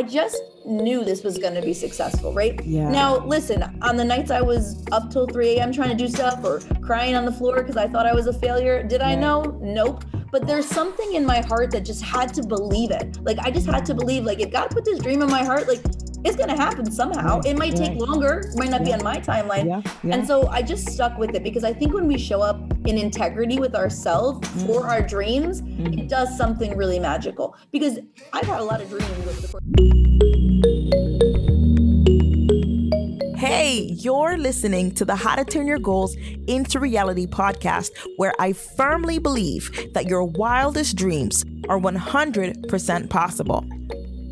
I just knew this was going to be successful, right? Yeah. Now, listen, on the nights I was up till 3 a.m. trying to do stuff or crying on the floor because I thought I was a failure, did I know? Nope. But there's something in my heart that just had to believe it. Like, I just had to believe, like, if God put this dream in my heart, like, it's going to happen somehow. Right, It might take right. longer, might not be on my timeline. Yeah, yeah. And so I just stuck with it because I think when we show up in integrity with ourselves for our dreams, Mm-hmm. it does something really magical. Because I've had a lot of dreams over the course. Hey, you're listening to the How to Turn Your Goals into Reality podcast, where I firmly believe that your wildest dreams are 100% possible.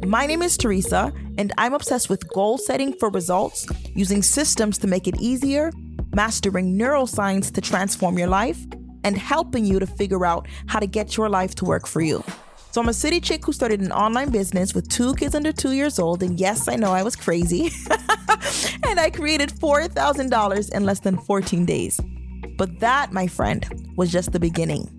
My name is Teresa, and I'm obsessed with goal setting for results, using systems to make it easier, mastering neuroscience to transform your life, and helping you to figure out how to get your life to work for you. So, I'm a city chick who started an online business with two kids under two years old, and yes, I know I was crazy. and I created $4,000 in less than 14 days. But that, my friend, was just the beginning.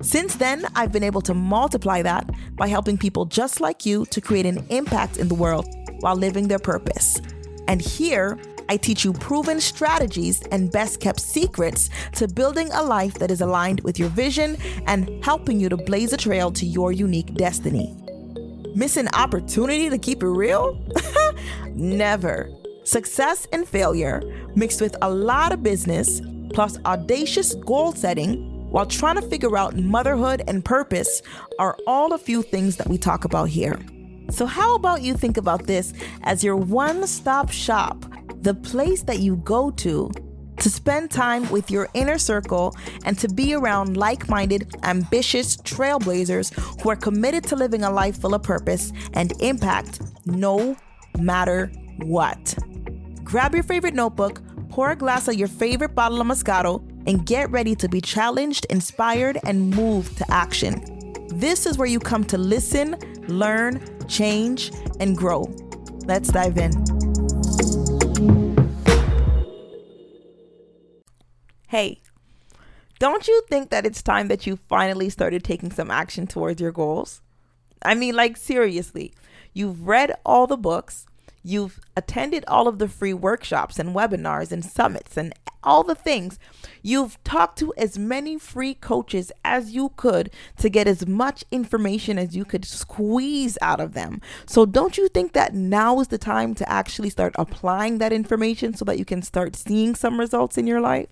Since then, I've been able to multiply that by helping people just like you to create an impact in the world while living their purpose. And here, I teach you proven strategies and best kept secrets to building a life that is aligned with your vision and helping you to blaze a trail to your unique destiny. Miss an opportunity to keep it real? Never. Success and failure, mixed with a lot of business, plus audacious goal setting, while trying to figure out motherhood and purpose, are all a few things that we talk about here. So, how about you think about this as your one stop shop, the place that you go to to spend time with your inner circle and to be around like minded, ambitious trailblazers who are committed to living a life full of purpose and impact no matter what. Grab your favorite notebook, pour a glass of your favorite bottle of Moscato, and get ready to be challenged, inspired, and moved to action. This is where you come to listen, learn, change, and grow. Let's dive in. Hey, don't you think that it's time that you finally started taking some action towards your goals? I mean, like, seriously, you've read all the books, you've attended all of the free workshops and webinars and summits and all the things. You've talked to as many free coaches as you could to get as much information as you could squeeze out of them. So, don't you think that now is the time to actually start applying that information so that you can start seeing some results in your life?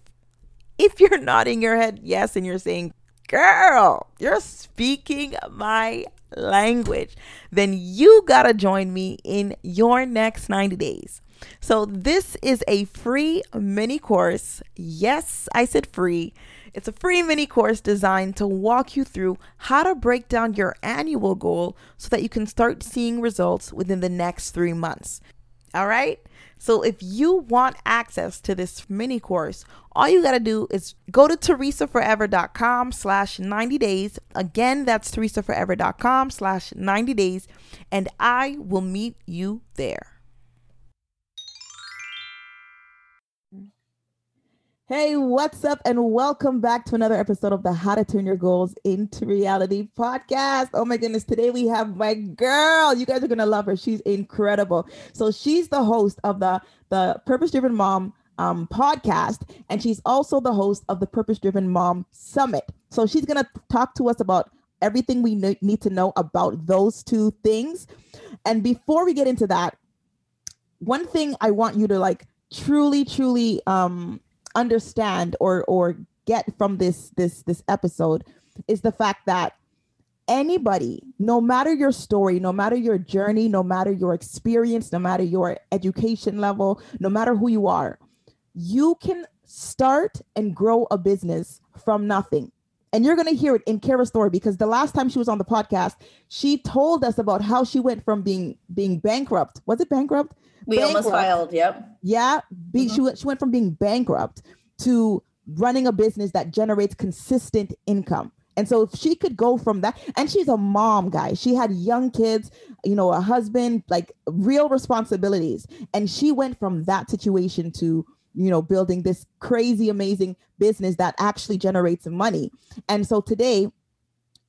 If you're nodding your head yes and you're saying, girl, you're speaking my language, then you gotta join me in your next 90 days. So, this is a free mini course. Yes, I said free. It's a free mini course designed to walk you through how to break down your annual goal so that you can start seeing results within the next three months. All right. So if you want access to this mini course, all you got to do is go to teresaforever.com slash 90 days. Again, that's teresaforever.com slash 90 days. And I will meet you there. Hey, what's up? And welcome back to another episode of the How to Turn Your Goals into Reality podcast. Oh my goodness, today we have my girl. You guys are going to love her. She's incredible. So she's the host of the the Purpose Driven Mom um, podcast, and she's also the host of the Purpose Driven Mom Summit. So she's going to talk to us about everything we need to know about those two things. And before we get into that, one thing I want you to like truly, truly um, understand or or get from this this this episode is the fact that anybody no matter your story no matter your journey no matter your experience no matter your education level no matter who you are you can start and grow a business from nothing and you're going to hear it in Kara's story because the last time she was on the podcast she told us about how she went from being being bankrupt was it bankrupt We almost filed, yep. yeah, be, mm-hmm. she went she went from being bankrupt to running a business that generates consistent income. And so if she could go from that, and she's a mom, guys. She had young kids, you know, a husband, like real responsibilities. And she went from that situation to, you know, building this crazy, amazing business that actually generates money. And so today,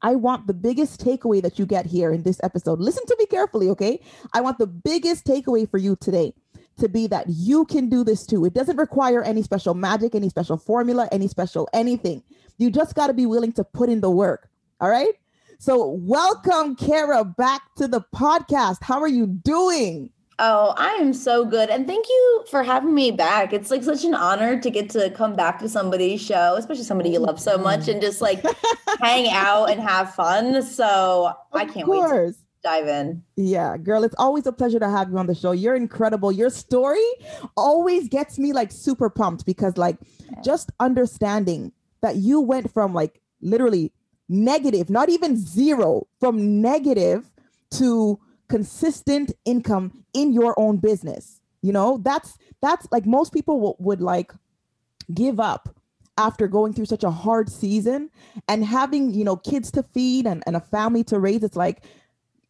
I want the biggest takeaway that you get here in this episode. Listen to me carefully, okay? I want the biggest takeaway for you today to be that you can do this too. It doesn't require any special magic, any special formula, any special anything. You just got to be willing to put in the work. All right. So, welcome, Kara, back to the podcast. How are you doing? Oh, I am so good. And thank you for having me back. It's like such an honor to get to come back to somebody's show, especially somebody you love so much and just like hang out and have fun. So of I can't course. wait to dive in. Yeah, girl, it's always a pleasure to have you on the show. You're incredible. Your story always gets me like super pumped because like just understanding that you went from like literally negative, not even zero, from negative to consistent income in your own business. You know, that's that's like most people w- would like give up after going through such a hard season and having, you know, kids to feed and, and a family to raise. It's like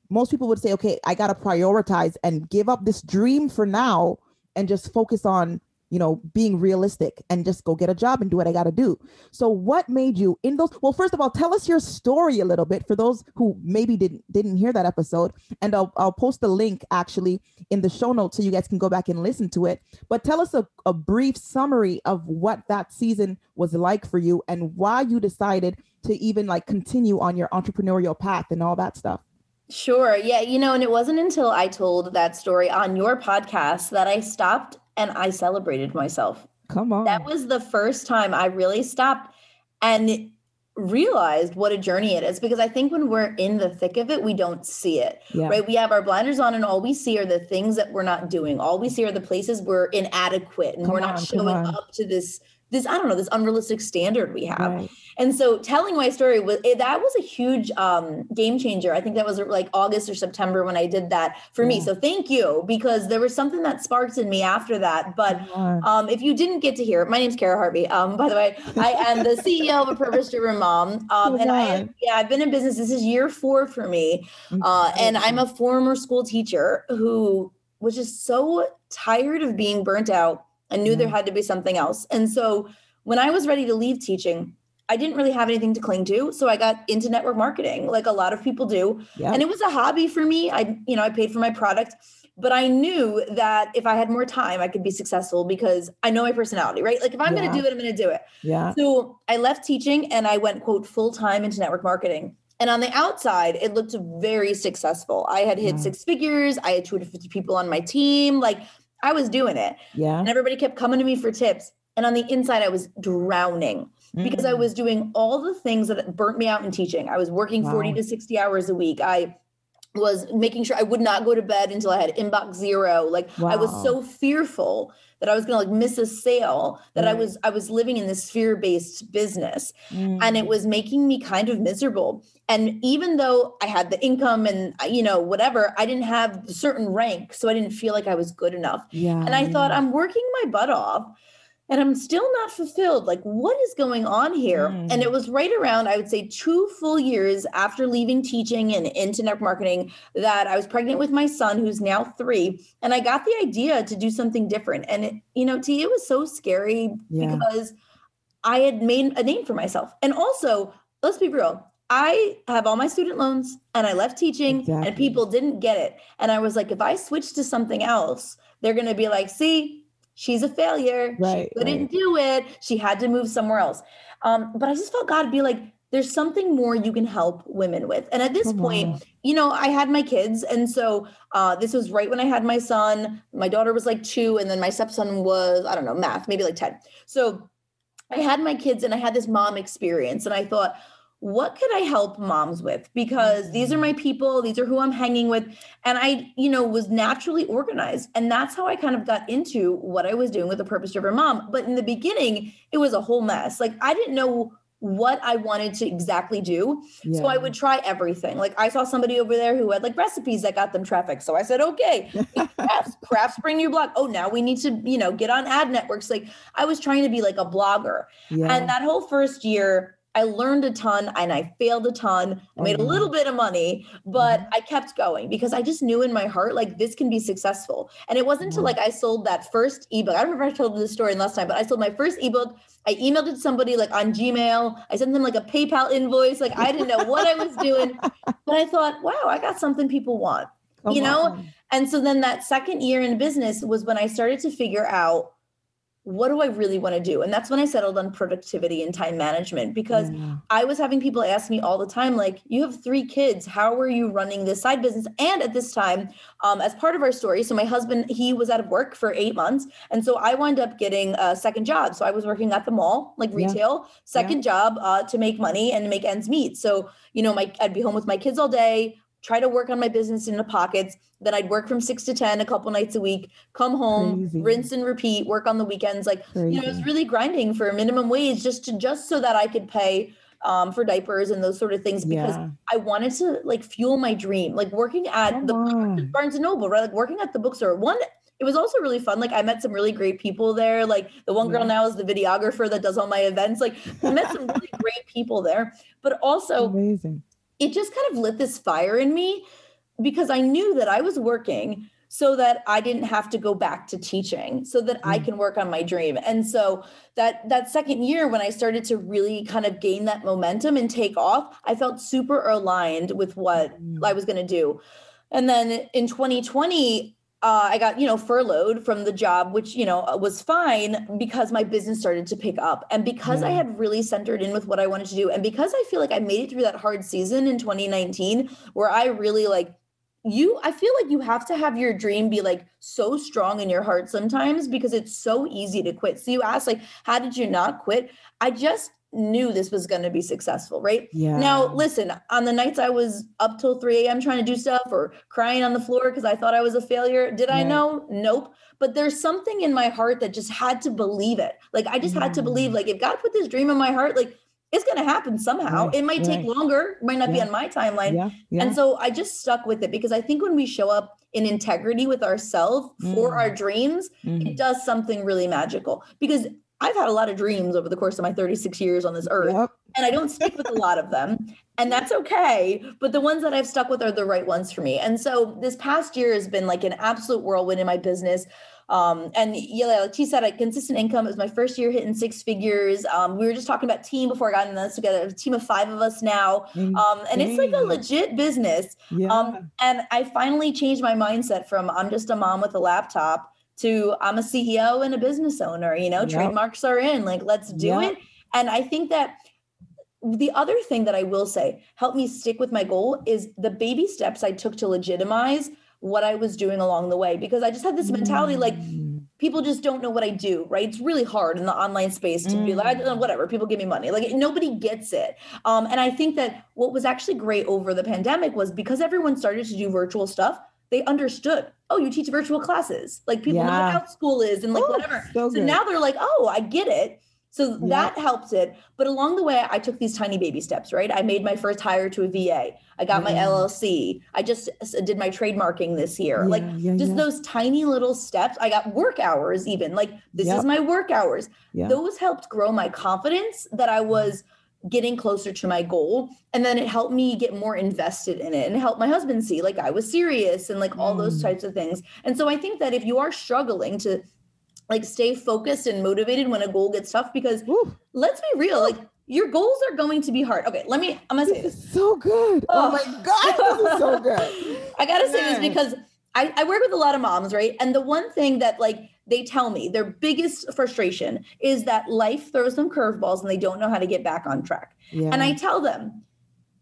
most people would say, okay, I got to prioritize and give up this dream for now and just focus on you know, being realistic and just go get a job and do what I got to do. So what made you in those well first of all tell us your story a little bit for those who maybe didn't didn't hear that episode and I'll I'll post the link actually in the show notes so you guys can go back and listen to it. But tell us a, a brief summary of what that season was like for you and why you decided to even like continue on your entrepreneurial path and all that stuff. Sure. Yeah. You know, and it wasn't until I told that story on your podcast that I stopped and I celebrated myself. Come on. That was the first time I really stopped and realized what a journey it is because I think when we're in the thick of it, we don't see it. Yeah. Right. We have our blinders on and all we see are the things that we're not doing. All we see are the places we're inadequate and come we're not on, showing up to this this i don't know this unrealistic standard we have. Right. and so telling my story was it, that was a huge um, game changer. I think that was like august or september when i did that for yeah. me so thank you because there was something that sparked in me after that. But um, if you didn't get to hear it my name's kara harvey. Um, by the way i am the ceo of a purpose driven mom. Um, and i am, yeah i've been in business this is year four for me. Uh, and i'm a former school teacher who was just so tired of being burnt out I knew there mm-hmm. had to be something else. And so when I was ready to leave teaching, I didn't really have anything to cling to. So I got into network marketing like a lot of people do. And it was a hobby for me. I, you know, I paid for my product, but I knew that if I had more time, I could be successful because I know my personality, right? Like if I'm yeah. going to do it, I'm going to do it. Yeah. So I left teaching and I went quote full time into network marketing. And on the outside, it looked very successful. I had hit yeah. six figures. I had 250 people on my team. Like I was doing it. Yeah. And everybody kept coming to me for tips. And on the inside, I was drowning mm. because I mm. was doing all the things that burnt me out in teaching. I was working wow. 40 to 60 hours a week. I was making sure I would not go to bed until I had inbox zero. Like wow. I was so fearful that I was going to like miss a sale that right. I was I was living in this fear-based business mm. and it mm. was making me kind of miserable. And even though I had the income and you know whatever, I didn't have a certain rank, so I didn't feel like I was good enough. Yeah. And I thought I'm working my butt off and I'm still not fulfilled. Like, what is going on here? Mm. And it was right around, I would say, two full years after leaving teaching and into network marketing that I was pregnant with my son, who's now three. And I got the idea to do something different. And, it, you know, T, it was so scary yeah. because I had made a name for myself. And also, let's be real, I have all my student loans and I left teaching exactly. and people didn't get it. And I was like, if I switch to something else, they're going to be like, see, she's a failure. Right, she couldn't right. do it. She had to move somewhere else. Um, but I just felt God be like, there's something more you can help women with. And at this Come point, on. you know, I had my kids. And so uh, this was right when I had my son. My daughter was like two, and then my stepson was, I don't know, math, maybe like 10. So I had my kids and I had this mom experience. And I thought, what could I help moms with? Because these are my mm. people, these are who I'm hanging with. And I, you know, was naturally organized. And that's how I kind of got into what I was doing with the Purpose Driven Mom. But in the beginning, it was a whole mess. Like I didn't know what I wanted to exactly do. Yeah. So I would try everything. Like I saw somebody over there who had like recipes that got them traffic. So I said, okay, crafts, crafts bring you blog. Oh, now we need to, you know, get on ad networks. Like I was trying to be like a blogger. Yeah. And that whole first year, I learned a ton and I failed a ton. I made a mm-hmm. little bit of money, but mm-hmm. I kept going because I just knew in my heart like this can be successful. And it wasn't until mm-hmm. like I sold that first ebook. I don't remember I told this story last time, but I sold my first ebook. I emailed it to somebody like on Gmail. I sent them like a PayPal invoice. Like I didn't know what I was doing, but I thought, wow, I got something people want. Come you know? On. And so then that second year in business was when I started to figure out what do I really want to do? And that's when I settled on productivity and time management because yeah. I was having people ask me all the time, like, you have three kids. How are you running this side business? And at this time, um, as part of our story, so my husband, he was out of work for eight months. And so I wound up getting a second job. So I was working at the mall, like retail, yeah. second yeah. job uh, to make money and make ends meet. So, you know, my I'd be home with my kids all day try to work on my business in the pockets. Then I'd work from six to 10 a couple nights a week, come home, Crazy. rinse and repeat, work on the weekends. Like, Crazy. you know, it's really grinding for minimum wage just to, just so that I could pay um, for diapers and those sort of things because yeah. I wanted to like fuel my dream. Like working at come the on. Barnes and Noble, right? Like working at the bookstore. One, it was also really fun. Like I met some really great people there. Like the one girl yeah. now is the videographer that does all my events. Like I met some really great people there. But also amazing it just kind of lit this fire in me because I knew that I was working so that I didn't have to go back to teaching so that mm. I can work on my dream. And so that that second year when I started to really kind of gain that momentum and take off, I felt super aligned with what mm. I was going to do. And then in 2020, uh, I got, you know, furloughed from the job, which, you know, was fine because my business started to pick up. And because yeah. I had really centered in with what I wanted to do. And because I feel like I made it through that hard season in 2019, where I really like, you, I feel like you have to have your dream be like so strong in your heart sometimes because it's so easy to quit. So you ask, like, how did you not quit? I just knew this was going to be successful, right? Yeah. Now, listen, on the nights I was up till 3 a.m. trying to do stuff or crying on the floor because I thought I was a failure, did I know? Nope. But there's something in my heart that just had to believe it. Like, I just had to believe, mm. like, if God put this dream in my heart, like, it's going to happen somehow. Right, it might take right. longer, might not yeah. be on my timeline. Yeah, yeah. And so I just stuck with it because I think when we show up in integrity with ourselves mm. for our dreams, mm. it does something really magical. Because I've had a lot of dreams over the course of my 36 years on this earth, yep. and I don't stick with a lot of them, and that's okay. But the ones that I've stuck with are the right ones for me. And so this past year has been like an absolute whirlwind in my business. Um, and yeah, like she said, a consistent income. It was my first year hitting six figures. Um, we were just talking about team before I got into this together. A team of five of us now, um, and it's like a legit business. Yeah. Um, and I finally changed my mindset from I'm just a mom with a laptop to I'm a CEO and a business owner, you know, yep. trademarks are in, like, let's do yep. it. And I think that the other thing that I will say helped me stick with my goal is the baby steps I took to legitimize what I was doing along the way because I just had this mentality mm. like people just don't know what I do, right? It's really hard in the online space to mm. be like, mm. whatever, people give me money. Like nobody gets it. Um, and I think that what was actually great over the pandemic was because everyone started to do virtual stuff, they understood oh you teach virtual classes like people yeah. know what Outschool is and like Ooh, whatever. so, so now they're like oh i get it. So yeah. that helps it. But along the way i took these tiny baby steps right? I made my first hire to a va i got yeah. my llc i just did my trademarking this year. Like just those tiny little steps i got work hours even. Like this yep. is my work hours. Those helped grow my confidence that i was getting closer to my goal and then it helped me get more invested in it and help my husband see like I was serious and like all mm. those types of things. And so I think that if you are struggling to like stay focused and motivated when a goal gets tough because Ooh. let's be real like your goals are going to be hard. Okay, let me I'm going to say this. So good. Oh, oh my god, this is so good. I got to say this because I, I work with a lot of moms, right? And the one thing that like they tell me their biggest frustration is that life throws them curveballs and they don't know how to get back on track. Yeah. And I tell them,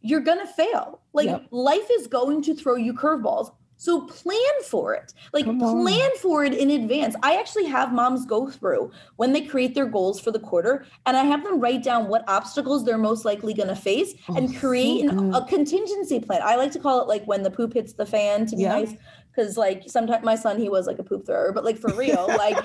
you're going to fail. Like yep. life is going to throw you curveballs. So plan for it. Like plan for it in advance. I actually have moms go through when they create their goals for the quarter and I have them write down what obstacles they're most likely going to face oh, and create so an, a contingency plan. I like to call it like when the poop hits the fan to be nice because like sometimes my son he was like a poop thrower but like for real like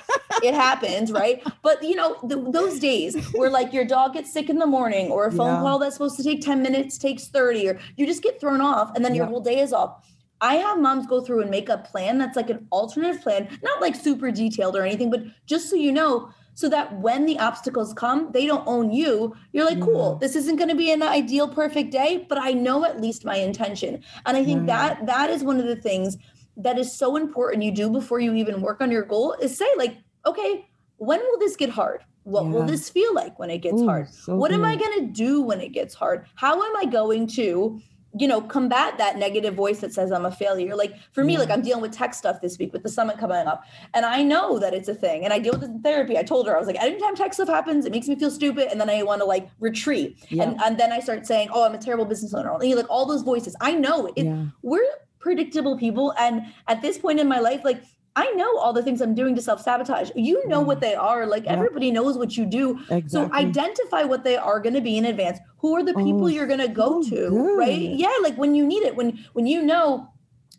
it happens right but you know the, those days where like your dog gets sick in the morning or a phone yeah. call that's supposed to take 10 minutes takes 30 or you just get thrown off and then your whole day is off I have moms go through and make a plan that's like an alternative plan, not like super detailed or anything, but just so you know, so that when the obstacles come, they don't own you. You're like, cool, mm. this isn't going to be an ideal perfect day, but I know at least my intention. And I think that that is one of the things that is so important you do before you even work on your goal is say like, okay, when will this get hard? What yeah. will this feel like when it gets Ooh, hard? So what good. am I going to do when it gets hard? How am I going to you know, combat that negative voice that says I'm a failure. Like for me, yeah. like I'm dealing with tech stuff this week with the summit coming up, and I know that it's a thing, and I deal with it in therapy. I told her I was like, anytime tech stuff happens, it makes me feel stupid, and then I want to like retreat, yeah. and and then I start saying, oh, I'm a terrible business owner. And like all those voices, I know it. We're predictable people, and at this point in my life, like I know all the things I'm doing to self sabotage. You know what mm. they are. Like yeah. everybody knows what you do. Exactly. So identify what they are going to be in advance. Who are the people oh, you're going to go so to, good. right? Yeah, like when you need it, when when you know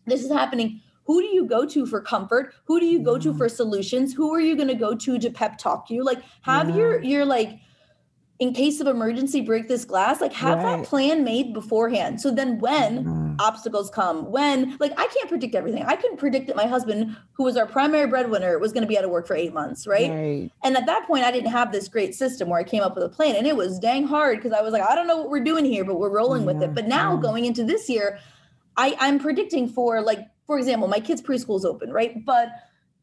this is happening, who do you go to for comfort? Who do you yeah. go to for solutions? Who are you going to go to to pep talk you? Like have yeah. your your like in case of emergency break this glass like have right. that plan made beforehand so then when mm-hmm. obstacles come when like i can't predict everything i couldn't predict that my husband who was our primary breadwinner was going to be out of work for eight months right? right and at that point i didn't have this great system where i came up with a plan and it was dang hard because i was like i don't know what we're doing here but we're rolling yeah. with it but now yeah. going into this year i i'm predicting for like for example my kids preschool's open right but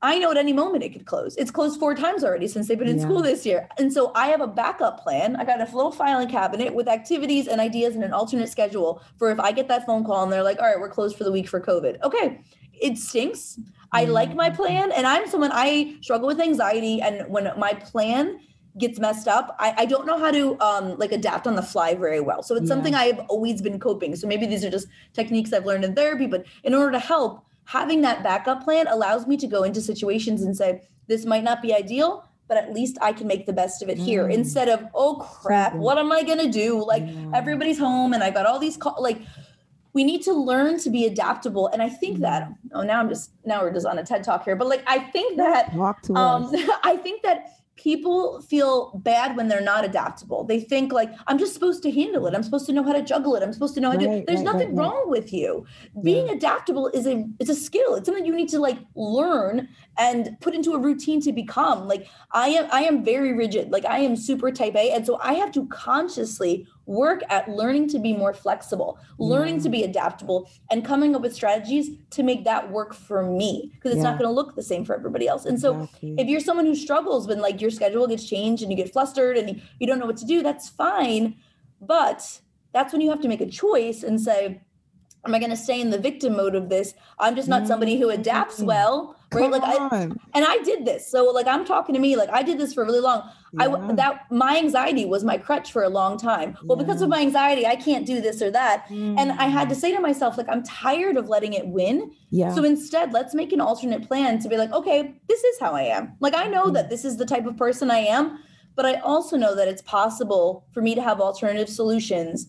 I know at any moment it could close. It's closed four times already since they've been in yeah. school this year. And so I have a backup plan. I got a little filing cabinet with activities and ideas and an alternate schedule for if I get that phone call and they're like, all right, we're closed for the week for COVID. Okay. It stinks. I like my plan. And I'm someone I struggle with anxiety. And when my plan gets messed up, I, I don't know how to um, like adapt on the fly very well. So it's yeah. something I've always been coping. So maybe these are just techniques I've learned in therapy, but in order to help, having that backup plan allows me to go into situations and say, this might not be ideal, but at least I can make the best of it here mm. instead of, oh crap, what am I going to do? Like everybody's home and I got all these calls. Like we need to learn to be adaptable. And I think that, mm. oh, now I'm just, now we're just on a TED talk here, but like I think that, um, I think that people feel bad when they're not adaptable. They think like I'm just supposed to handle it. I'm supposed to know how to juggle it. I'm supposed to know how right, to. There's right, nothing right, wrong with you. Being yeah. adaptable is a it's a skill. It's something you need to like learn and put into a routine to become. Like I am I am very rigid. Like I am super type A and so I have to consciously work at learning to be more flexible, learning yeah. to be adaptable, and coming up with strategies to make that work for me because it's yeah. not going to look the same for everybody else. And so, exactly. if you're someone who struggles when like your schedule gets changed and you get flustered and you don't know what to do, that's fine. But that's when you have to make a choice and say, Am I going to stay in the victim mode of this? I'm just not somebody who adapts mm. well right like I, and i did this so like i'm talking to me like i did this for really long yeah. i that my anxiety was my crutch for a long time well yeah. because of my anxiety i can't do this or that mm. and i had to mm. say to myself like i'm tired of letting it win yeah so instead let's make an alternate plan to be like okay this is how i am like i know mm. that this is the type of person i am but i also know that it's possible for me to have alternative solutions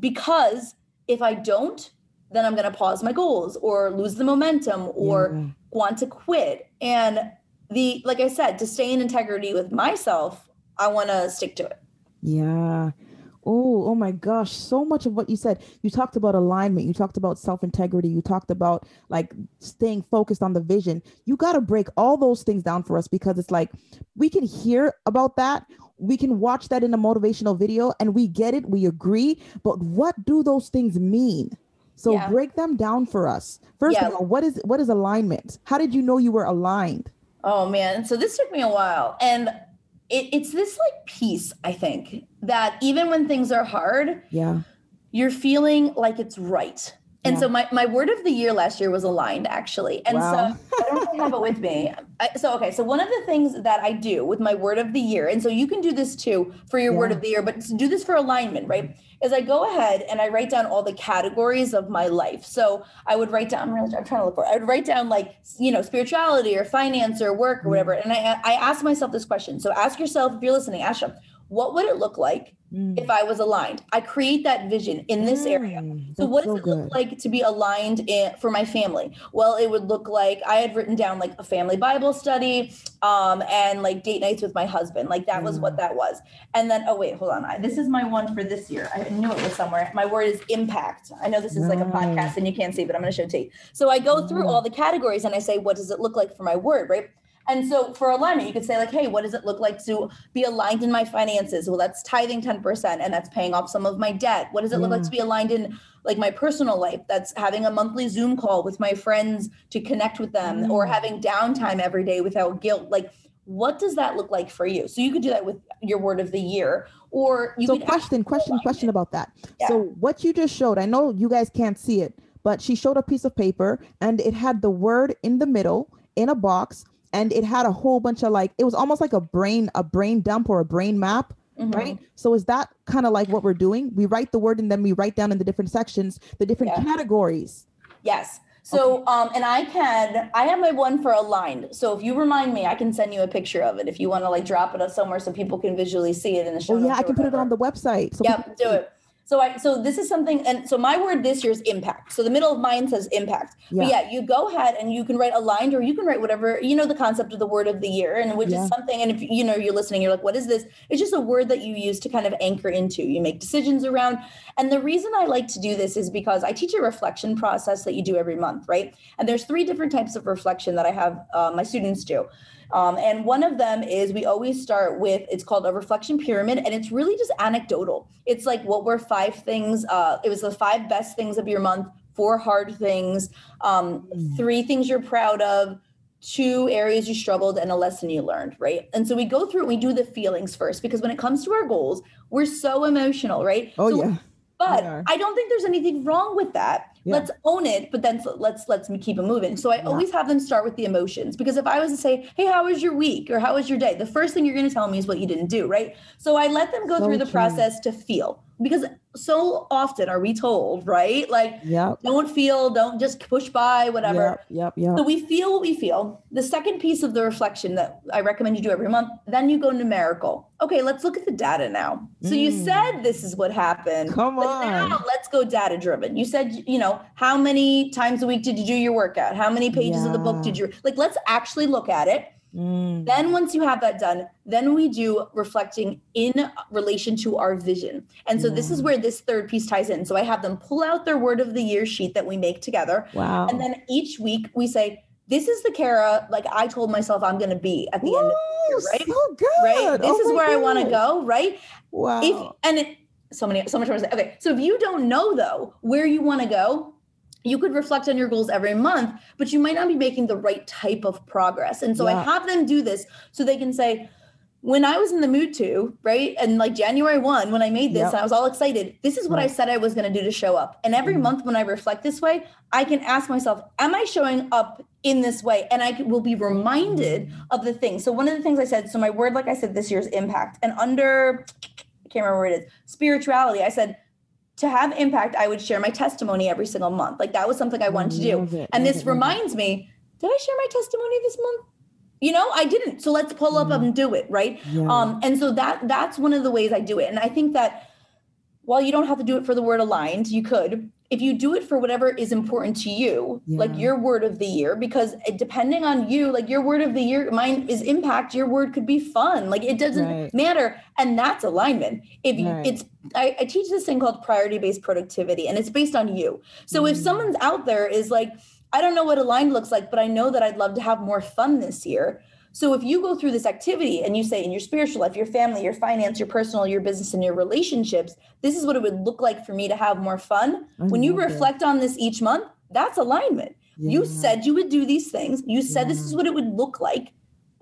because if i don't then I'm going to pause my goals or lose the momentum or yeah. want to quit. And the, like I said, to stay in integrity with myself, I want to stick to it. Yeah. Oh, oh my gosh. So much of what you said. You talked about alignment. You talked about self integrity. You talked about like staying focused on the vision. You got to break all those things down for us because it's like we can hear about that. We can watch that in a motivational video and we get it. We agree. But what do those things mean? So yeah. break them down for us. First yeah. of all, what is what is alignment? How did you know you were aligned? Oh man, so this took me a while, and it, it's this like peace. I think that even when things are hard, yeah, you're feeling like it's right. And yeah. so my, my word of the year last year was aligned actually. And wow. so I don't have it with me. I, so, okay. So one of the things that I do with my word of the year, and so you can do this too for your yeah. word of the year, but do this for alignment, right? Is I go ahead and I write down all the categories of my life. So I would write down, I'm, really, I'm trying to look for, it. I would write down like, you know, spirituality or finance or work or mm. whatever. And I, I ask myself this question. So ask yourself, if you're listening, ask them, what would it look like mm. if I was aligned? I create that vision in this mm, area. So what does so it look good. like to be aligned in, for my family? Well, it would look like I had written down like a family Bible study um, and like date nights with my husband. Like that mm. was what mm. that was. And then, oh wait, hold on. I, this is my one for this year. I knew it was somewhere. My word is impact. I know this is like a podcast and you can't see, but I'm going to show tape. So I go through all the categories and I say, what does it look like for my word, right? And so for alignment, you could say, like, hey, what does it look like to be aligned in my finances? Well, that's tithing 10% and that's paying off some of my debt. What does it yeah. look like to be aligned in like my personal life? That's having a monthly Zoom call with my friends to connect with them mm. or having downtime every day without guilt. Like, what does that look like for you? So you could do that with your word of the year or you so question, question, question about that. Yeah. So what you just showed, I know you guys can't see it, but she showed a piece of paper and it had the word in the middle in a box and it had a whole bunch of like it was almost like a brain a brain dump or a brain map mm-hmm. right? So is that kind of like what we're doing? We write the word and then we write down in the different sections the different yeah. categories. Yes. So okay. um and i can i have my one for aligned. So if you remind me i can send you a picture of it if you want to like drop it on somewhere so people can visually see it in the show oh yeah i can put it on the website so yep do it so I so this is something and so my word this year is impact. So the middle of mine says impact. Yeah. But yeah, you go ahead and you can write aligned or you can write whatever, you know, the concept of the word of the year and which yeah. is something and if you know you're listening, you're like, what is this? It's just a word that you use to kind of anchor into. You make decisions around. And the reason I like to do this is because I teach a reflection process that you do every month, right? And there's three different types of reflection that I have uh, my students do. Um, and one of them is we always start with it's called a reflection pyramid, and it's really just anecdotal. It's like what were five things? Uh, it was the five best things of your month, four hard things, um, mm. three things you're proud of, two areas you struggled, and a lesson you learned, right? And so we go through and we do the feelings first because when it comes to our goals, we're so emotional, right? Oh, so, yeah. But I don't think there's anything wrong with that yeah. let's own it but then let's let's keep it moving so i yeah. always have them start with the emotions because if i was to say hey how was your week or how was your day the first thing you're going to tell me is what you didn't do right so i let them go so through the true. process to feel because so often are we told, right? Like, yep. don't feel, don't just push by, whatever. Yep, yep, yep. So we feel what we feel. The second piece of the reflection that I recommend you do every month, then you go numerical. Okay, let's look at the data now. So mm. you said this is what happened. Come on. Now let's go data driven. You said, you know, how many times a week did you do your workout? How many pages yeah. of the book did you like? Let's actually look at it Mm. Then, once you have that done, then we do reflecting in relation to our vision. And so, this is where this third piece ties in. So, I have them pull out their word of the year sheet that we make together. Wow. And then each week we say, this is the Kara like I told myself I'm going to be at the end of the year, right? So good. Right. This oh is where God. I want to go, right? Wow. If, and it, so many, so much more. Okay. So if you don't know though where you want to go, you could reflect on your goals every month, but you might not be making the right type of progress. And so yeah. I have them do this so they can say, when I was in the mood to, right? And like January 1, when I made this, yep. I was all excited. This is what right. I said I was going to do to show up. And every mm-hmm. month when I reflect this way, I can ask myself, am I showing up in this way? And I will be reminded mm-hmm. of the thing. So one of the things I said, so my word, like I said, this year's impact. And under, I can't remember what it is, spirituality, I said, to have impact, I would share my testimony every single month. Like that was something I wanted to do. It, and this it, reminds me, did I share my testimony this month? You know, I didn't. So let's pull up and do it, right? Yeah. Um, and so that that's one of the ways I do it. And I think that while you don't have to do it for the word aligned, you could if you do it for whatever is important to you, yeah. like your word of the year, because depending on you, like your word of the year, mine is impact, your word could be fun. Like it doesn't right. matter. And that's alignment. If right. it's, I, I, teach this thing called priority based productivity, and it's based on you. So mm. if someone's out there is like, I don't know what aligned looks like, but I know that I'd love to have more fun this year so if you go through this activity and you say in your spiritual life, your family, your finance, your personal, your business, and your relationships, this is what it would look like for me to have more fun. when you reflect on this each month, that's alignment. Yeah. You said you would do these things. You said yeah. this is what it would look like.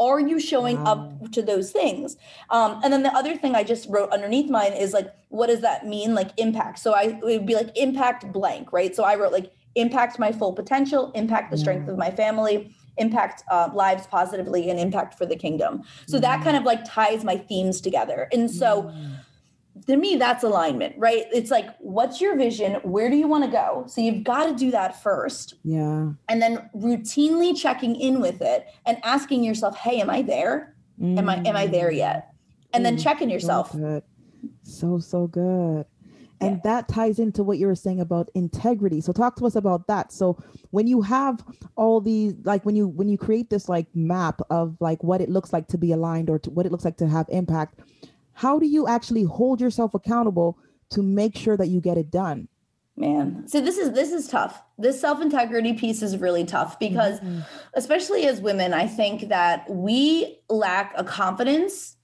Are you showing wow. up to those things? Um, and then the other thing I just wrote underneath mine is like, what does that mean? Like impact. So I it would be like impact blank, right? So I wrote like impact my full potential, impact the strength of my family, impact uh, lives positively and impact for the kingdom. So mm. that kind of like ties my themes together. And so mm. to me, that's alignment, right? It's like, what's your vision? Where do you want to go? So you've got to do that first. Yeah. And then routinely checking in with it and asking yourself, hey, am I there? Mm. Am I am I there yet? And then mm. checking yourself. So, so good and yeah. that ties into what you were saying about integrity so talk to us about that so when you have all these like when you when you create this like map of like what it looks like to be aligned or to, what it looks like to have impact how do you actually hold yourself accountable to make sure that you get it done Man, so this is this is tough. This self integrity piece is really tough because, mm-hmm. especially as women, I think that we lack a confidence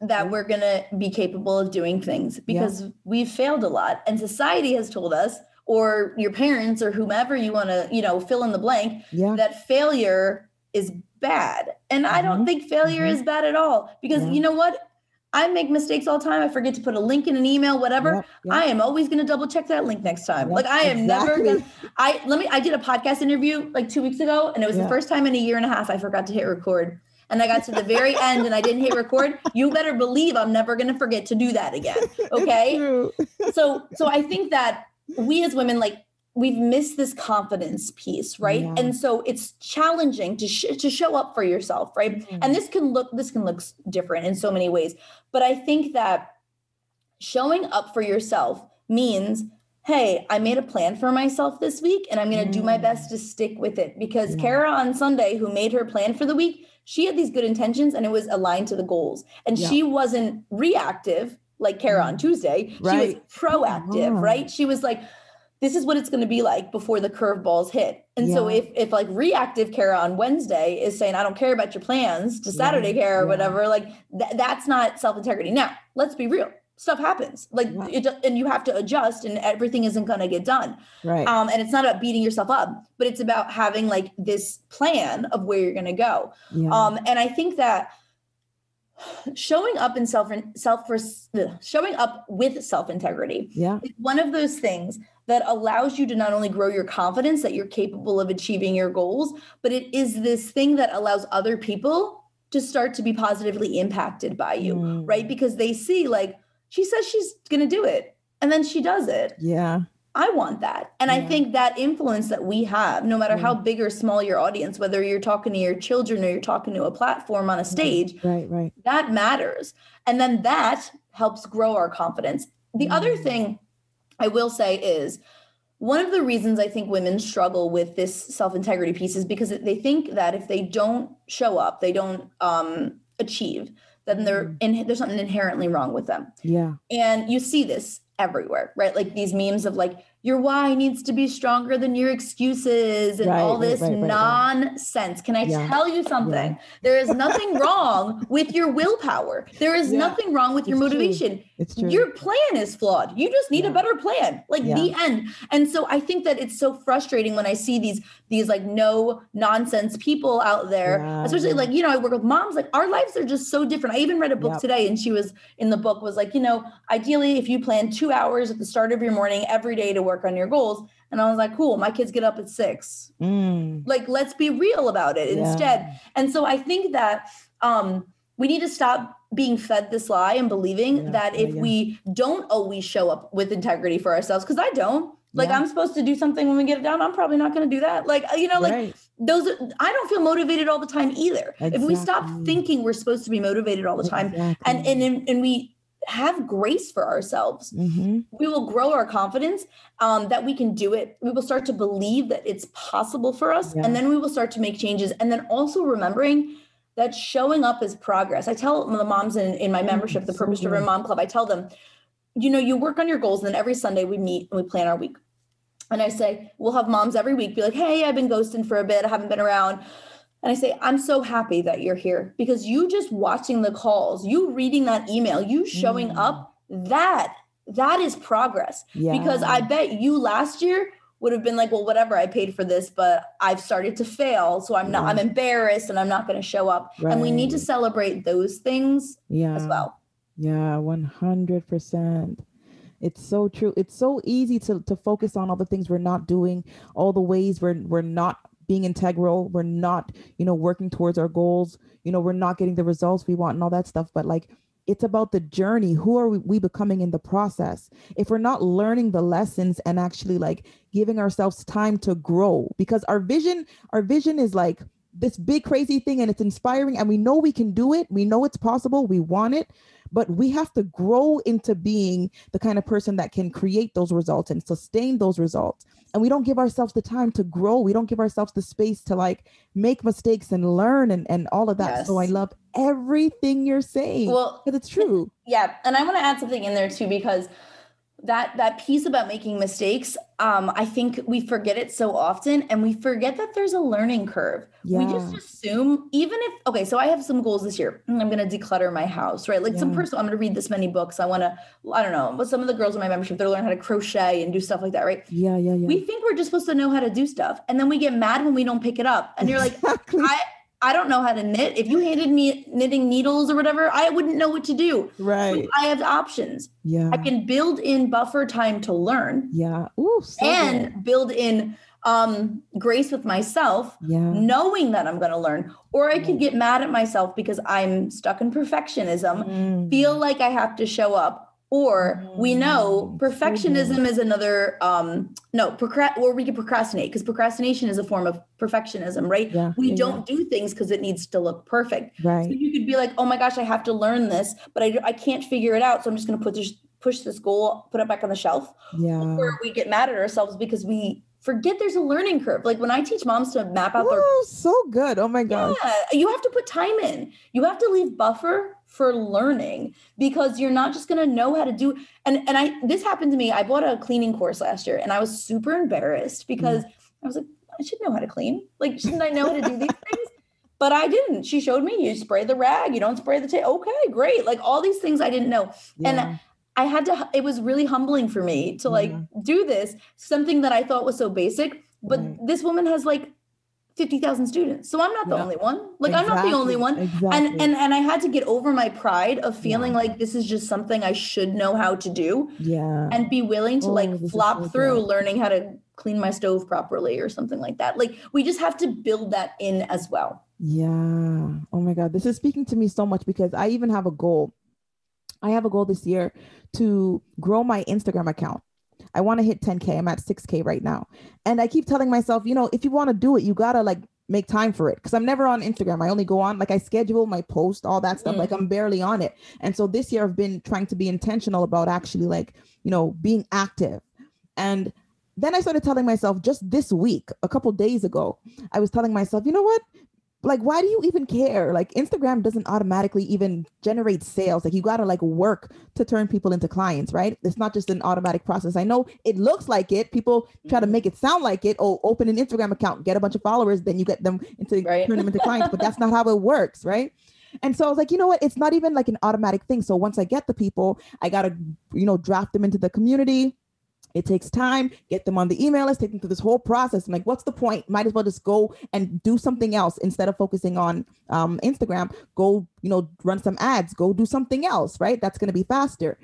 that we're going to be capable of doing things because yeah. we've failed a lot and society has told us or your parents or whomever you want to you know fill in the blank yeah. that failure is bad and mm-hmm. i don't mm-hmm. think failure mm-hmm. is bad at all because yeah. you know what I make mistakes all the time. I forget to put a link in an email, whatever. Yep, yep. I am always going to double check that link next time. Yep, like I am exactly. never to, I, let me, I did a podcast interview like two weeks ago and it was the first time in a year and a half I forgot to hit record and I got to the very end and I didn't hit record, you better believe I'm never going to forget to do that again. Okay. so, so I think that we as women, like, we've missed this confidence piece right yeah. and so it's challenging to sh- to show up for yourself right mm-hmm. and this can look this can look different in so many ways but i think that showing up for yourself means hey, I made a plan for myself this week and I'm going to mm. do my best to stick with it because yeah. Kara on Sunday, who made her plan for the week, she had these good intentions and it was aligned to the goals. And yeah. she wasn't reactive like Kara on mm. Tuesday. Right. She was proactive, uh-huh. right? She was like, this is what it's going to be like before the curveballs hit. And yeah. so if if like reactive Kara on Wednesday is saying I don't care about your plans to Saturday yeah. Kara or whatever, like th- that's not self integrity. Now let's be real stuff happens. Like it, and you have to adjust and everything isn't going to get done. Right. Um and it's not about beating yourself up but it's about having like this plan of where you're going to go. Yeah. um and i think that showing up in self self showing up with self integrity yeah. is one of those things that allows you to not only grow your confidence that you're capable of achieving your goals but it is this thing that allows other people to start to be positively impacted by you mm. right? Because they see like she says she's going to do it and then she does it. Yeah. I want that. And yeah. I think that influence that we have, no matter yeah. how big or small your audience, whether you're talking to your children or you're talking to a platform on a stage, right, right. That matters. And then that helps grow our confidence. The mm. other thing I will say is one of the reasons I think women struggle with this self-integrity piece is because they think that if they don't show up, they don't um, achieve, then they're mm. in, there's something inherently wrong with them. Yeah. And you see this everywhere, right? Like these memes of like your why needs to be stronger than your excuses and right, all this right, right, nonsense. Can I yeah. tell you something? Yeah. There is nothing wrong with your willpower. There is yeah. nothing wrong with it's your motivation. True. It's true. Your plan is flawed. You just need a better plan. Like the end. And so I think that it's so frustrating when I see these these like no nonsense people out there, especially like you know I work with moms. Like our lives are just so different. I even read a book yep. today, and she was in the book was like you know ideally if you plan two hours at the start of your morning every day to work on your goals. And I was like, cool, my kids get up at six. Mm. Like, let's be real about it yeah. instead. And so I think that um, we need to stop being fed this lie and believing yeah, that if yeah, we don't always show up with integrity for ourselves, because I don't. Like I'm supposed to do something when we get it done. I'm probably not going to do that. Like you know, like right. those. I don't feel motivated all the time either. Exactly. If we stop thinking we're supposed to be motivated all the time, exactly. and and and we have grace for ourselves. Mm-hmm. We will grow our confidence um, that we can do it. We will start to believe that it's possible for us. Yeah. And then we will start to make changes. And then also remembering that showing up is progress. I tell the moms in, in my membership, the Purpose Driven Mom Club, I tell them, you know, you work on your goals. And then every Sunday we meet and we plan our week. And I say, we'll have moms every week be like, hey, I've been ghosting for a bit. I haven't been around and I say, I'm so happy that you're here because you just watching the calls, you reading that email, you showing mm. up, that that is progress. Yeah. Because I bet you last year would have been like, well, whatever, I paid for this, but I've started to fail. So I'm not, I'm embarrassed and I'm not going to show up. Right. And we need to celebrate those things yeah. as well. Yeah, 100%. It's so true. It's so easy to, to focus on all the things we're not doing, all the ways we're, we're not being integral we're not you know working towards our goals you know we're not getting the results we want and all that stuff but like it's about the journey. Who are we becoming in the process? If we're not learning the lessons and actually like giving ourselves time to grow because our vision our vision is like this big crazy thing and it's inspiring and we know we can do it. We know it's possible. We want it. But we have to grow into being the kind of person that can create those results and sustain those results. And we don't give ourselves the time to grow. We don't give ourselves the space to like make mistakes and learn and, and all of that. Yes. so i love everything you're saying well because it's true. Yeah and i want to add something in there too because that that piece about making mistakes um i think we forget it so often and we forget that there's a learning curve. Yeah. we just assume even if okay so i have some goals this year. Mm, i'm going to declutter my house right? Like yeah. some person i'm going to read this many books. I want to i don't know but some of the girls in my membership they're learning how to crochet and do stuff like that right? Yeah yeah yeah. We think we're just supposed to know how to do stuff and then we get mad when we don't pick it up and you're like i I don't know how to knit. If you handed me knitting needles or whatever, I wouldn't know what to do. Right. I have options. Yeah. I can build in buffer time to learn. Yeah. Ooh, so and good. build in um grace with myself, yeah. knowing that I'm going to learn. Or I could get mad at myself because I'm stuck in perfectionism, mm. feel like I have to show up or we know mm, perfectionism is another um no procrast or we can procrastinate because procrastination is a form of perfectionism right yeah, we yeah, don't do things because it needs to look perfect right so you could be like oh my gosh i have to learn this but i, I can't figure it out so i'm just going to put this push this goal put it back on the shelf yeah or we get mad at ourselves because we forget there's a learning curve. Like when I teach moms to map out Ooh, their so good. Oh my gosh. Yeah, you have to put time in. You have to leave buffer for learning because you're not just going to know how to do and and I this happened to me I bought a cleaning course last year and I was super embarrassed because mm. I was like I should know how to clean like shouldn't I know how to do these things but I didn't she showed me you spray the rag you don't spray the tape okay great like all these things I didn't know yeah. and I had to it was really humbling for me to like yeah. do this something that I thought was so basic but right. this woman has like 50,000 students. So I'm not the yeah. only one. Like exactly. I'm not the only one. Exactly. And and and I had to get over my pride of feeling yeah. like this is just something I should know how to do. Yeah. And be willing to oh, like flop so through good. learning how to clean my stove properly or something like that. Like we just have to build that in as well. Yeah. Oh my god, this is speaking to me so much because I even have a goal. I have a goal this year to grow my Instagram account. I want to hit 10K. I'm at 6K right now. And I keep telling myself, you know, if you want to do it, you got to like make time for it because I'm never on Instagram. I only go on like I schedule my post, all that stuff. Mm. Like I'm barely on it. And so this year I've been trying to be intentional about actually like, you know, being active. And then I started telling myself just this week, a couple days ago, I was telling myself, you know what? Like why do you even care like instagram doesn't automatically even generate sales like you got to like work to turn people into clients right it's not just an automatic process i know it looks like it people try to mm-hmm. make it sound like it oh open an instagram account get a bunch of followers then you get them into right. turn them into clients but that's not how it works right and so I was like, you know what? It's not even like an automatic thing. So once I get the people, I got to, you know, draft them into the community it takes time, get them on the email list, take them through this whole process. I'm like, what's the point? Might as well just go and do something else instead of focusing on um, Instagram. Go, you know, run some ads, go do something else, right? That's going to be faster.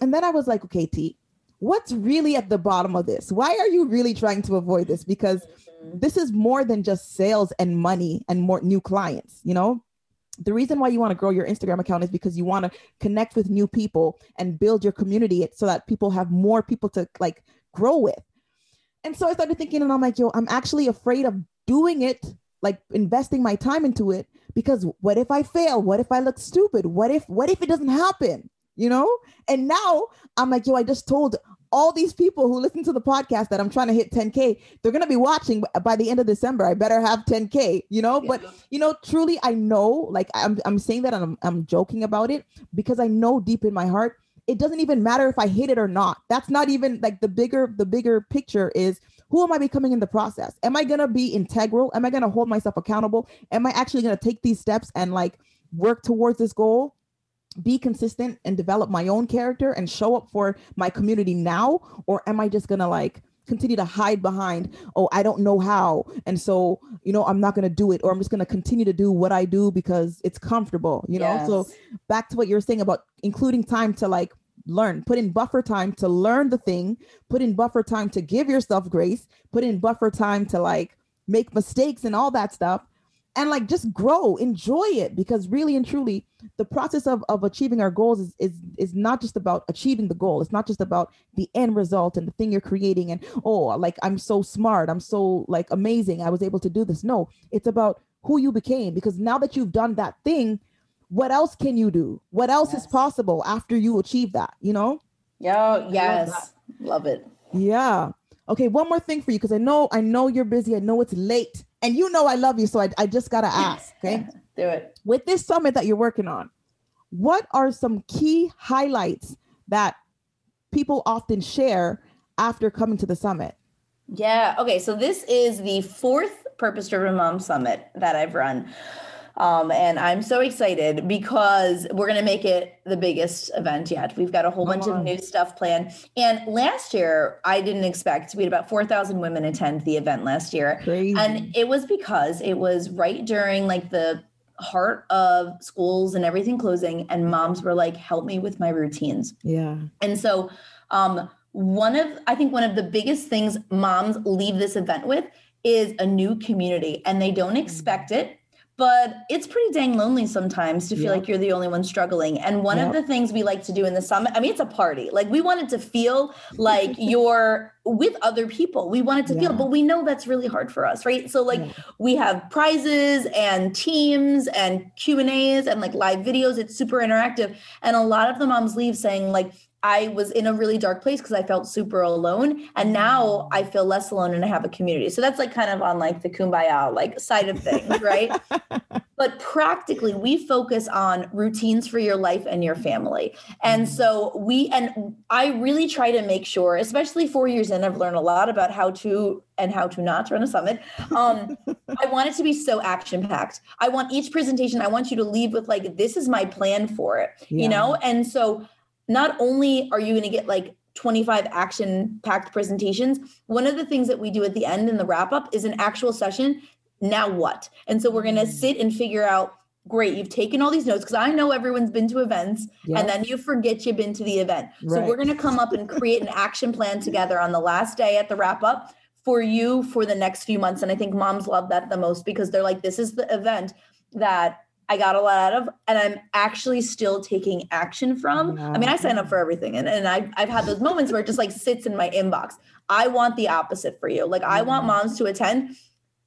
And then I was like, okay, T, what's really at the bottom of this? Why are you really trying to avoid this? Because this is more than just sales and money and more new clients, you know? The reason why you want to grow your Instagram account is because you want to connect with new people and build your community so that people have more people to like grow with. And so I started thinking, and I'm like, yo, I'm actually afraid of doing it, like investing my time into it, because what if I fail? What if I look stupid? What if, what if it doesn't happen? You know? And now I'm like, yo, I just told all these people who listen to the podcast that I'm trying to hit 10K, they're going to be watching by the end of December. I better have 10K, you know? Yeah. But, you know, truly, I know, like, I'm, I'm saying that I'm, I'm joking about it because I know deep in my heart, it doesn't even matter if I hit it or not. That's not even like the bigger, the bigger picture is who am I becoming in the process? Am I going to be integral? Am I going to hold myself accountable? Am I actually going to take these steps and like work towards this goal? Be consistent and develop my own character and show up for my community now? Or am i just gonna like continue to hide behind oh i don't know how and so you know i'm not going to do it or i'm just going to continue to do what i do because it's comfortable you yes. know? So back to what you're saying about including time to like learn. Put in buffer time to learn the thing. Put in buffer time to give yourself grace. Put in buffer time to like make mistakes and all that stuff and like just grow enjoy it because really and truly the process of, of achieving our goals is, is is not just about achieving the goal. It's not just about the end result and the thing you're creating and oh like i'm so smart i'm so like amazing i was able to do this. No it's about who you became because now that you've done that thing what else can you do? What else yes. is possible after you achieve that you know? Yeah yes. love, love it. Yeah. Okay one more thing for you because i know i know you're busy i know it's late and you know I love you, so I, I just gotta ask, okay? Do it. With this summit that you're working on, what are some key highlights that people often share after coming to the summit? Yeah. Okay. So this is the fourth Purpose Driven Mom Summit that I've run. Um, and I'm so excited because we're going to make it the biggest event yet. We've got a whole bunch of new stuff planned. And last year, I didn't expect we had about 4,000 women attend the event last year. Crazy. And it was because it was right during like the heart of schools and everything closing. And moms were like, help me with my routines. Yeah. And so, um, one of i think one of the biggest things moms leave this event with is a new community and they don't expect it but it's pretty dang lonely sometimes to feel yep. like you're the only one struggling. And one yep. of the things we like to do in the summit, I mean, it's a party. Like we want it to feel like you're with other people. We want it to yeah. feel, but we know that's really hard for us, right? So like yeah. we have prizes and teams and Q and A's and like live videos. It's super interactive. And a lot of the moms leave saying like, I was in a really dark place because I felt super alone. And now I feel less alone and I have a community. So that's like kind of on like the kumbaya like side of things, right? but practically we focus on routines for your life and your family. And mm-hmm. so we and I really try to make sure, especially four years in, I've learned a lot about how to and how to not run a summit. Um, I want it to be so action packed. I want each presentation, I want you to leave with like, this is my plan for it, yeah. you know? And so not only are you going to get like 25 action packed presentations, one of the things that we do at the end in the wrap up is an actual session. Now what? And so we're going to mm. sit and figure out great you've taken all these notes because i know everyone's been to events yep. and then you forget you've been to the event right. so we're going to come up and create an action plan together on the last day at the wrap up for you for the next few months and i think moms love that the most because they're like this is the event that I got a lot out of, and I'm actually still taking action from. I mean, I sign up for everything, and, and I've, I've had those moments where it just like sits in my inbox. I want the opposite for you. Like, I want moms to attend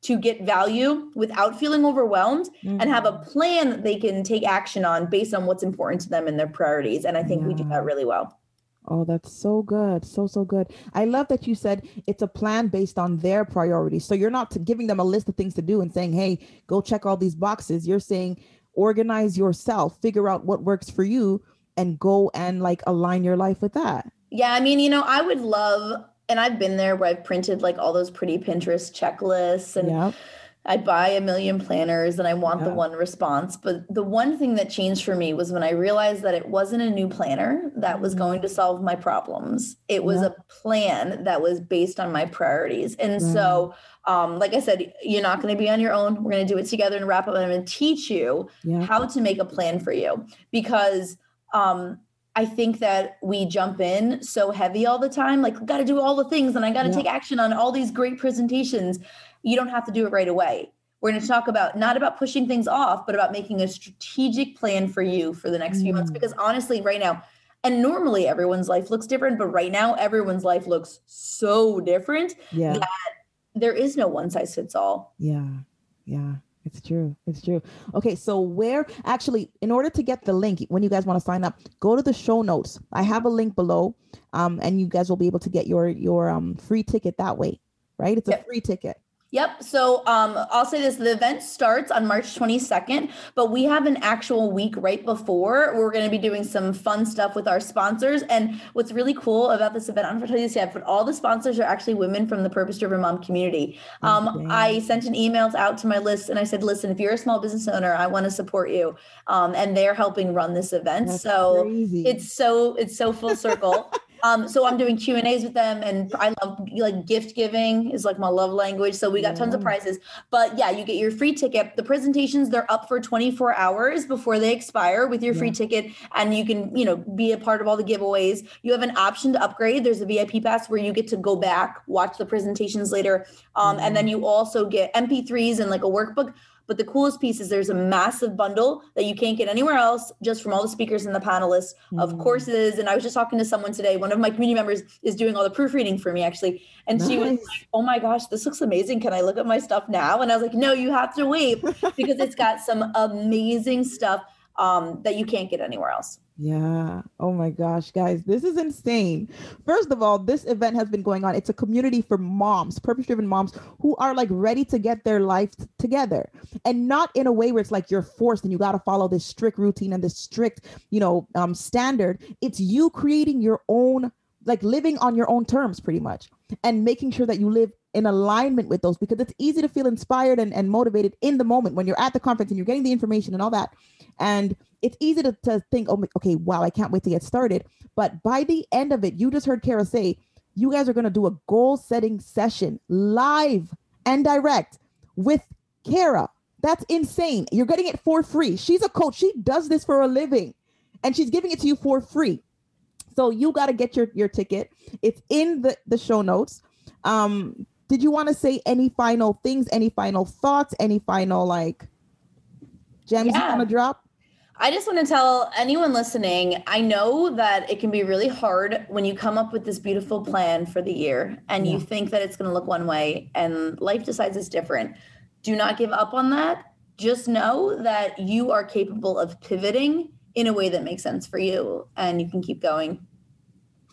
to get value without feeling overwhelmed mm-hmm. and have a mm-hmm. plan that they can take action on based on what's important to them and their priorities. And I think yeah. we do that really well. Oh, that's so good. So, so good. I love that you said it's a plan based on their priorities. So you're not giving them a list of things to do and saying, hey, go check all these boxes. You're saying, organize yourself, figure out what works for you, and go and like align your life with that. Yeah. I mean, you know, I would love, and I've been there where I've printed like all those pretty Pinterest checklists and. Yep I'd buy a million planners and I want yeah. the one response. But the one thing that changed for me was when I realized that it wasn't a new planner that was mm-hmm. going to solve my problems. It was yeah. a plan that was based on my priorities. And mm. so, um, like I said, you're not going to be on your own. We're going to do it together and wrap up. I'm going to teach you yeah. how to make a plan for you because um, I think that we jump in so heavy all the time, like, got to do all the things and I got to take action on all these great presentations you don't have to do it right away. We're going to talk about not about pushing things off, but about making a strategic plan for you for the next mm. few months. Mm. Because honestly, right now, and normally everyone's life looks different, but right now everyone's life looks so different yeah. that there is no one size fits all. Yeah. Yeah. It's true. It's true. Okay, so where actually, in order to get the link, when you guys want to sign up, go to the show notes. I have a link below, um, and you guys will be able to get your your um free ticket that way. Right? It's a yep. free ticket. Yep. So um, I'll say this the event starts on March 22nd, but we have an actual week right before. We're going to be doing some fun stuff with our sponsors. And what's really cool about this event, I don't know if I tell you this yet, but all the sponsors are actually women from the Purpose Driven Mom community. Um, okay. I sent an email out to my list and I said, listen, if you're a small business owner, I want to support you. Um, and they're helping run this event. That's so crazy. it's so, it's so full circle. Um, so I'm doing Q and A's with them, and I love like gift giving is like my love language. So we got tons of prizes. But yeah, you get your free ticket. The presentations they're up for 24 hours before they expire with your yeah. free ticket, and you can you know be a part of all the giveaways. You have an option to upgrade. There's a VIP pass where you get to go back, watch the presentations later, um, mm-hmm. and then you also get MP3s and like a workbook. But the coolest piece is there's a massive bundle that you can't get anywhere else, just from all the speakers and the panelists of mm. courses. And I was just talking to someone today. One of my community members is doing all the proofreading for me, actually. And nice. she was like, Oh my gosh, this looks amazing. Can I look at my stuff now? And I was like, No, you have to wait because it's got some amazing stuff um, that you can't get anywhere else. Yeah. Oh my gosh, guys, this is insane. First of all, this event has been going on. It's a community for moms, purpose driven moms who are like ready to get their life together and not in a way where it's like you're forced and you got to follow this strict routine and this strict, you know, um, standard. It's you creating your own like living on your own terms pretty much and making sure that you live in alignment with those because it's easy to feel inspired and, and motivated in the moment when you're at the conference and you're getting the information and all that. And it's easy to, to think oh okay wow i can't wait to get started. But by the end of it you just heard kara say you guys are going to do a goal setting session live and direct with kara. That's insane. You're getting it for free. She's a coach. She does this for a living and she's giving it to you for free so you got to get your your ticket. It's in the the show notes. Um, did you want to say any final things? Any final thoughts? Any final like gems yeah. you want to drop? I just want to tell anyone listening I know that it can be really hard when you come up with this beautiful plan for the year and yeah. you think that it's going to look one way and life decides it's different. Do not give up on that. Just know that you are capable of pivoting in a way that makes sense for you and you can keep going.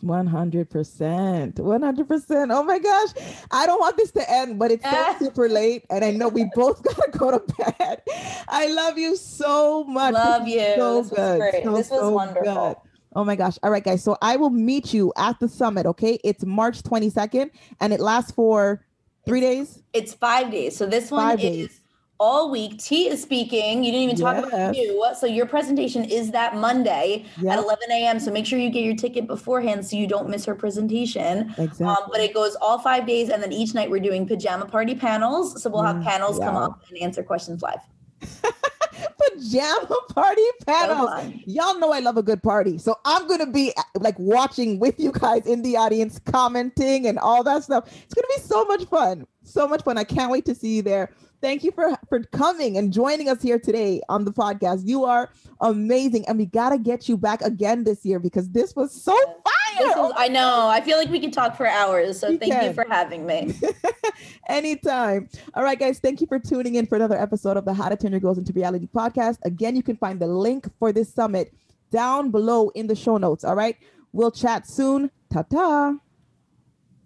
100%. 100%. Oh my gosh. I don't want this to end, but it's so super late. And I know we both got to go to bed. I love you so much. Love you. So this good. Was great. So, this was so wonderful. Good. Oh my gosh. All right, guys. So I will meet you at the summit. Okay. It's March 22nd and it lasts for three days. It's five days. So this one five is days all week. T is speaking. You didn't even talk yes. about you. So your presentation is that Monday yep. at 11 a.m. So make sure you get your ticket beforehand so you don't miss her presentation. Exactly. Um, but it goes all five days, and then each night we're doing pajama party panels. So we'll have mm, panels yeah. come up and answer questions live. pajama party panels. So Y'all know I love a good party. So I'm going to be like watching with you guys in the audience, commenting and all that stuff. It's going to be so much fun. So much fun. I can't wait to see you there. Thank you for for coming and joining us here today on the podcast. You are amazing, and we gotta get you back again this year because this was so fire. Was, I know. I feel like we could talk for hours. So you thank can. you for having me. Anytime. All right, guys. Thank you for tuning in for another episode of the How to Turn Your Goals into Reality podcast. Again, you can find the link for this summit down below in the show notes. All right. We'll chat soon. Ta ta.